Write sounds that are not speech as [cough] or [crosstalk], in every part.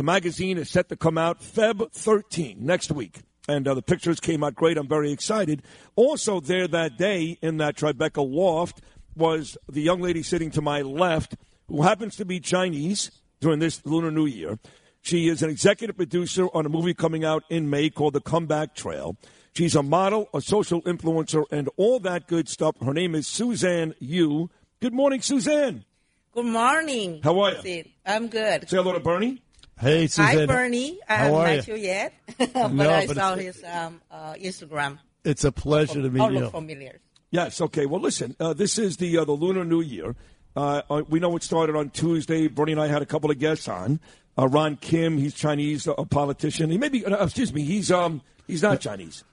The magazine is set to come out Feb 13 next week. And uh, the pictures came out great. I'm very excited. Also, there that day in that Tribeca loft was the young lady sitting to my left who happens to be Chinese during this Lunar New Year. She is an executive producer on a movie coming out in May called The Comeback Trail. She's a model, a social influencer, and all that good stuff. Her name is Suzanne Yu. Good morning, Suzanne. Good morning. How are you? I'm good. Say hello to Bernie. Hey, Suzanne. Hi, Bernie. I How haven't are met you? you yet, [laughs] but No, I but saw his um, uh, Instagram. It's a pleasure to All meet you. look familiar. Yes. Okay. Well, listen. Uh, this is the uh, the Lunar New Year. Uh, uh, we know it started on Tuesday. Bernie and I had a couple of guests on. Uh, Ron Kim, he's Chinese, a politician. He may be. Uh, excuse me. He's um he's not Chinese.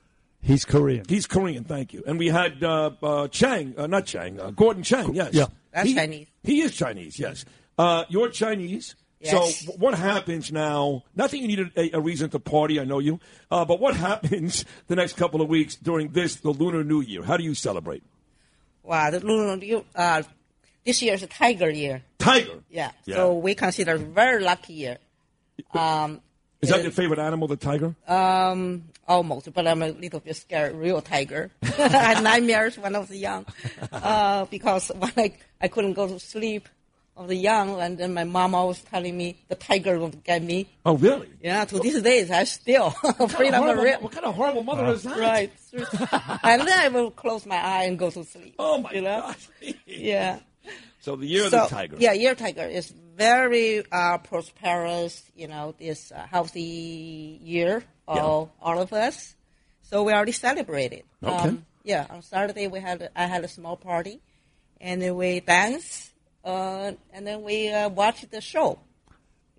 He's Korean. He's Korean. Thank you. And we had uh, uh, Chang, uh, not Chang, uh, Gordon Chang. Yes. Yeah. That's He- Chinese. He is Chinese. Yes. Uh, you're Chinese. Yes. So what happens now? Not that you need a, a reason to party. I know you. Uh, but what [laughs] happens the next couple of weeks during this the Lunar New Year? How do you celebrate? Wow, the Lunar New uh, this year is a tiger year. Tiger. Yeah. Yeah. So we consider a very lucky year. Um, Is that your favorite animal, the tiger? um, almost, but I'm a little bit scared. Real tiger. I had nightmares when I was young [laughs] uh, because when I I couldn't go to sleep. I the young, and then my mom always telling me the tiger will get me. oh, really? Yeah, to these days, I still [laughs] afraid of a Horrible- real. what kind of horrible mother is that? Right. [laughs] and then I will close my eye and go to sleep. Oh my you know? gosh. [laughs] Yeah. So the year of the tiger. Yeah, year tiger is very uh, prosperous. You know, this uh, healthy year all all of us. So we already celebrated. Okay. Um, yeah, on Saturday we had I had a small party, and then we danced, uh, and then we uh, watched the show,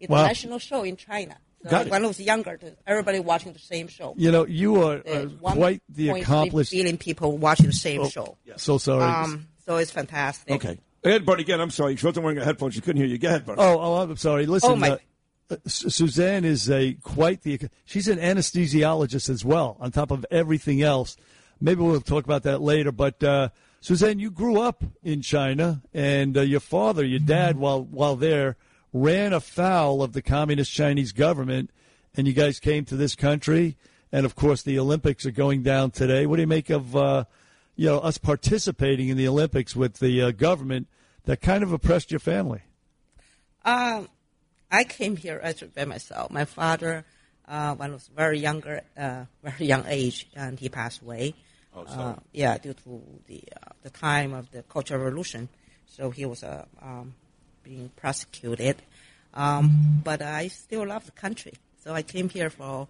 it's Wow. a national show in China. So Got it. when I was younger, everybody watching the same show. You know, you are uh, quite the point accomplished. billion people watching the same Oh, show. So sorry. Um, so it's fantastic. Okay. Go ahead, Bernie. Again, I'm sorry. She wasn't wearing a headphone. She couldn't hear you. Go ahead, Bernie. oh, oh, I'm sorry. Listen, Oh, my- uh, uh, Suzanne is a quite the. She's an anesthesiologist as well. On top of everything else, maybe we'll talk about that later. But uh, Suzanne, you grew up in China, and uh, your father, your dad, while while there, ran afoul of the communist Chinese government, and you guys came to this country, and of course the Olympics are going down today. What do you make of uh, you know us participating in the Olympics with the uh, government that kind of oppressed your family? Um, I came here actually by myself. My father, uh, when I was very younger, uh, very young age, and he passed away. Oh, sorry. Uh, yeah, due to the uh, the time of the Cultural Revolution, so he was uh, um, being prosecuted. Um, but I still love the country, so I came here for,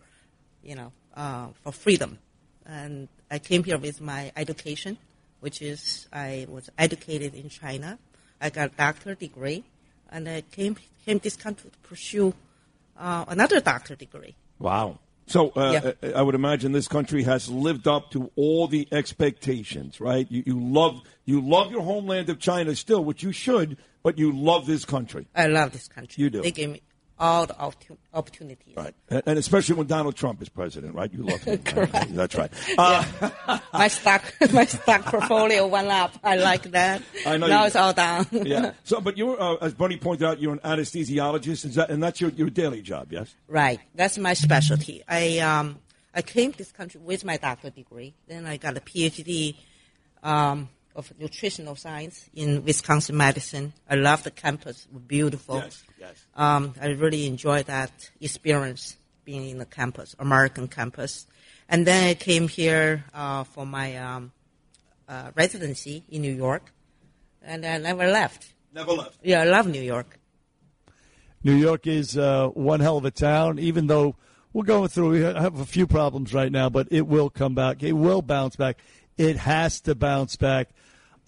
you know, uh, for freedom, and I came here with my education, which is I was educated in China. I got a doctor degree, and I came came this country to pursue uh, another doctor degree. Wow. So uh, Yeah. I I would imagine this country has lived up to all the expectations, right? You, you love you love your homeland of China still, which you should, but you love this country, I love this country. You do. They gave me all the opportunities. right? And, especially when Donald Trump is president, right? You love him. [laughs] right? That's right. Uh, [laughs] my stock, [laughs] my stock portfolio went up. I like that. I know Now you- it's all down. yeah. So, but you're, uh, as Bernie pointed out, you're an anesthesiologist, is that, and that's your, your daily job, yes? Right. That's my specialty. I um I came to this country with my doctor degree. Then I got a PhD um, of nutritional science in Wisconsin Madison. I love the campus. Beautiful. Yes, yes. Um, I really enjoyed that experience being in the campus, American campus. And then I came here uh, for my um, uh, residency in New York, and I never left. Never left. Yeah, I love New York. New York is uh, one hell of a town, even though we're going through, we have a few problems right now, but it will come back. It will bounce back. It has to bounce back.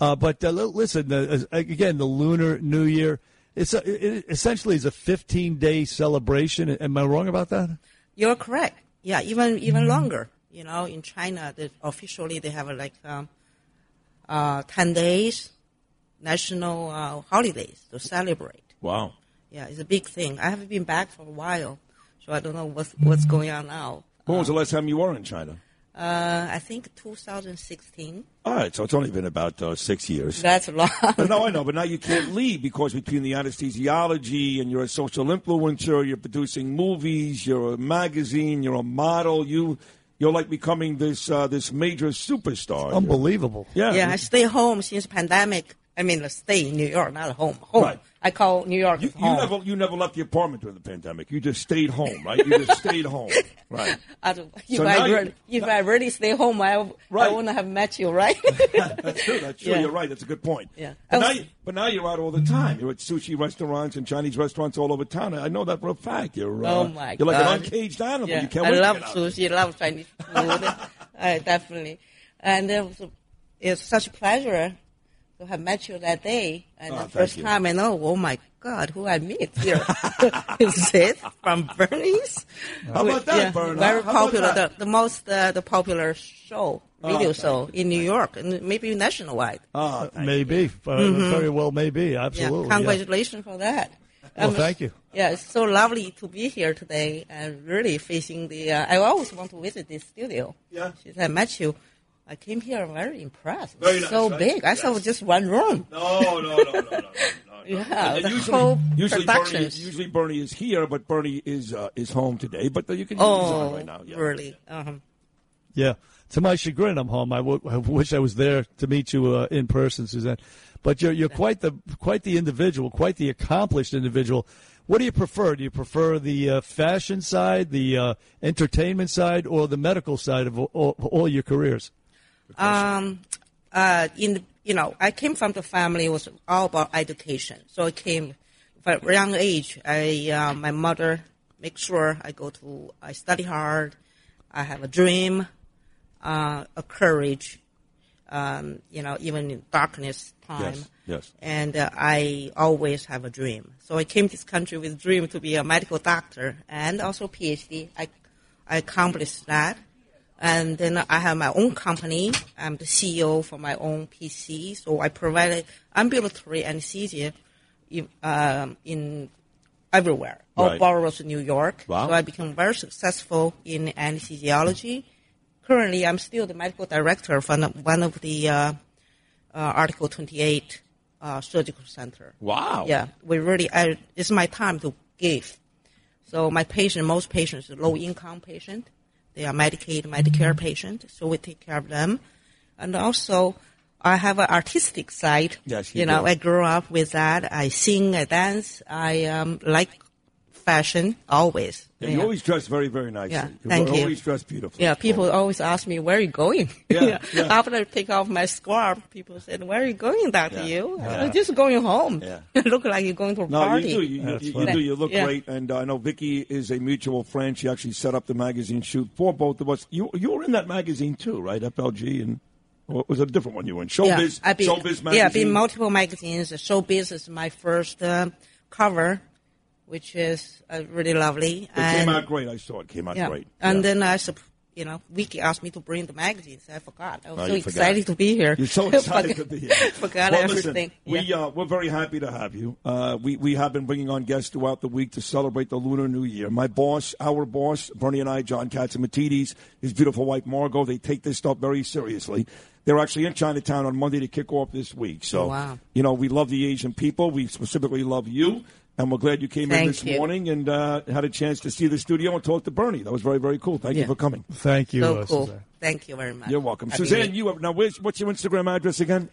Uh, but uh, listen, uh, again, the Lunar New Year, it's a, it essentially is a 15 day celebration. Am I wrong about that? You're correct. Yeah, even even longer. You know, in China, officially they have like um, uh, ten days national uh, holidays to celebrate. Wow. Yeah, it's a big thing. I haven't been back for a while, so I don't know what's what's going on now. When was the last time you were in China? Uh, I think 2016. All right, so it's only been about uh, six years. That's long. But no, I know, but now you can't leave because between the anesthesiology and you're a social influencer, you're producing movies, you're a magazine, you're a model, you you're like becoming this uh, this major superstar. Unbelievable. Yeah. yeah, I stay home since pandemic. I mean, stay in New York, not home. Home. Right. I call New York You, you never you never left the apartment during the pandemic. You just stayed home, right? You just stayed [laughs] home, right? I don't- if So I really, if I really stay home, I, Right. I wouldn't have met you, right? [laughs] That's true. That's true. Yeah. You're right. That's a good point. Yeah. But, I now you, but now you're out all the time. You're at sushi restaurants and Chinese restaurants all over town. I know that for a fact. You're uh, Oh, my you're like God. an uncaged animal. yeah. You can't I wait love to get out. sushi. I love Chinese food. [laughs] I definitely. And it was, it's such a pleasure to have met you that day. And Oh, the first you. time I know, oh my God, who I meet here. [laughs] Is it from Bernie's? How about that, yeah, Bern? Very popular, the, the most uh, the popular show, video Oh, show in New York and maybe nationwide. Ah, thank Maybe. Uh, Very well, maybe. Absolutely. Yeah, congratulations for that. Well, Um, thank you. Yeah, it's so lovely to be here today and really facing the. Uh, I always want to visit this studio. Yeah. Since I met you, I came here very impressed. Very nice, so right? big. I thought it was just one room. No, no, no, no, no, no. no. Yeah, And the usually, whole usually Bernie, is, usually Bernie is here, but Bernie is uh, is home today. But you can use his on Oh, right now. Yeah. really? Um, Yeah. To my chagrin, I'm home. I, w- I wish I was there to meet you uh, in person, Suzanne. But you're you're quite the quite the individual, quite the accomplished individual. What do you prefer? Do you prefer the uh, fashion side, the uh, entertainment side, or the medical side of all, of all your careers? Um, uh, in you know, I came from the family it was all about education. So I came from a young age. I uh, my mother make sure I go to I study hard. I have a dream, uh, a courage. Um, you know, even in darkness time. Yes, yes. And uh, I always have a dream. So I came to this country with a dream to be a medical doctor and also PhD. I, I accomplished that. And then I have my own company. I'm the CEO for my own PC. So I provide ambulatory anesthesia in, um, in everywhere, all Right. boroughs of New York. Wow. So I became very successful in anesthesiology. Currently, I'm still the medical director for one of the uh, uh, Article 28 uh, surgical center. Wow. Yeah, we really, I, it's my time to give. So my patient, most patients are low income patient. They are Medicaid, Medicare patient, so we take care of them. And also, I have an artistic side. Yes, you you know, do. I grew up with that. I sing, I dance. I um, like fashion always. Yeah, you always dress very, very nicely. Yeah, you thank you. always dress beautifully. Yeah, people always ask me, where are you going? Yeah, [laughs] yeah. After I take off my scarf, people said, where are you going, Dr. Yeah, You? yeah. I'm just going home. Yeah. [laughs] You look like you're going to a No, party. you do. You, you, That's you, do. You look Yeah. great, and uh, I know Vicky is a mutual friend. She actually set up the magazine shoot for both of us. You you were in that magazine too, right? FLG and or was it a different one you were in? Showbiz. I've been, Showbiz magazine. Yeah, I've been multiple magazines. Showbiz is my first um cover, which is uh, really lovely. It came out great. I saw it. Came out Yeah. great. And Yeah. then I, you know, Vicky asked me to bring the magazines. I forgot. I was so you forgot. excited to be here. You're so [laughs] excited to be here. [laughs] forgot well, everything. Listen, we uh, we're very happy to have you. Uh, we we have been bringing on guests throughout the week to celebrate the Lunar New Year. My boss, our boss, Bernie and I, John Catsimatidis, his beautiful wife Margo, they take this stuff very seriously. They're actually in Chinatown on Monday to kick off this week. So, Oh, wow. you know, we love the Asian people. We specifically love you. And we're glad you came in this you. morning and uh, had a chance to see the studio and talk to Bernie. That was very, very cool. Thank you for coming. Thank you, so uh, cool. Suzanne. Thank you very much. You're welcome. Happy Suzanne, New- you have, now, where's, what's your Instagram address again?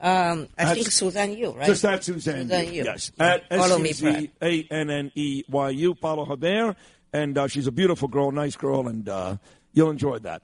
Um, I That's- think Suzanne Yu, right? Just at Suzanne. Suzanne Yu. Yes. Yeah. At Follow me, S U Z A N N E Y U. Follow her there. And uh, she's a beautiful girl, nice girl, and uh, you'll enjoy that.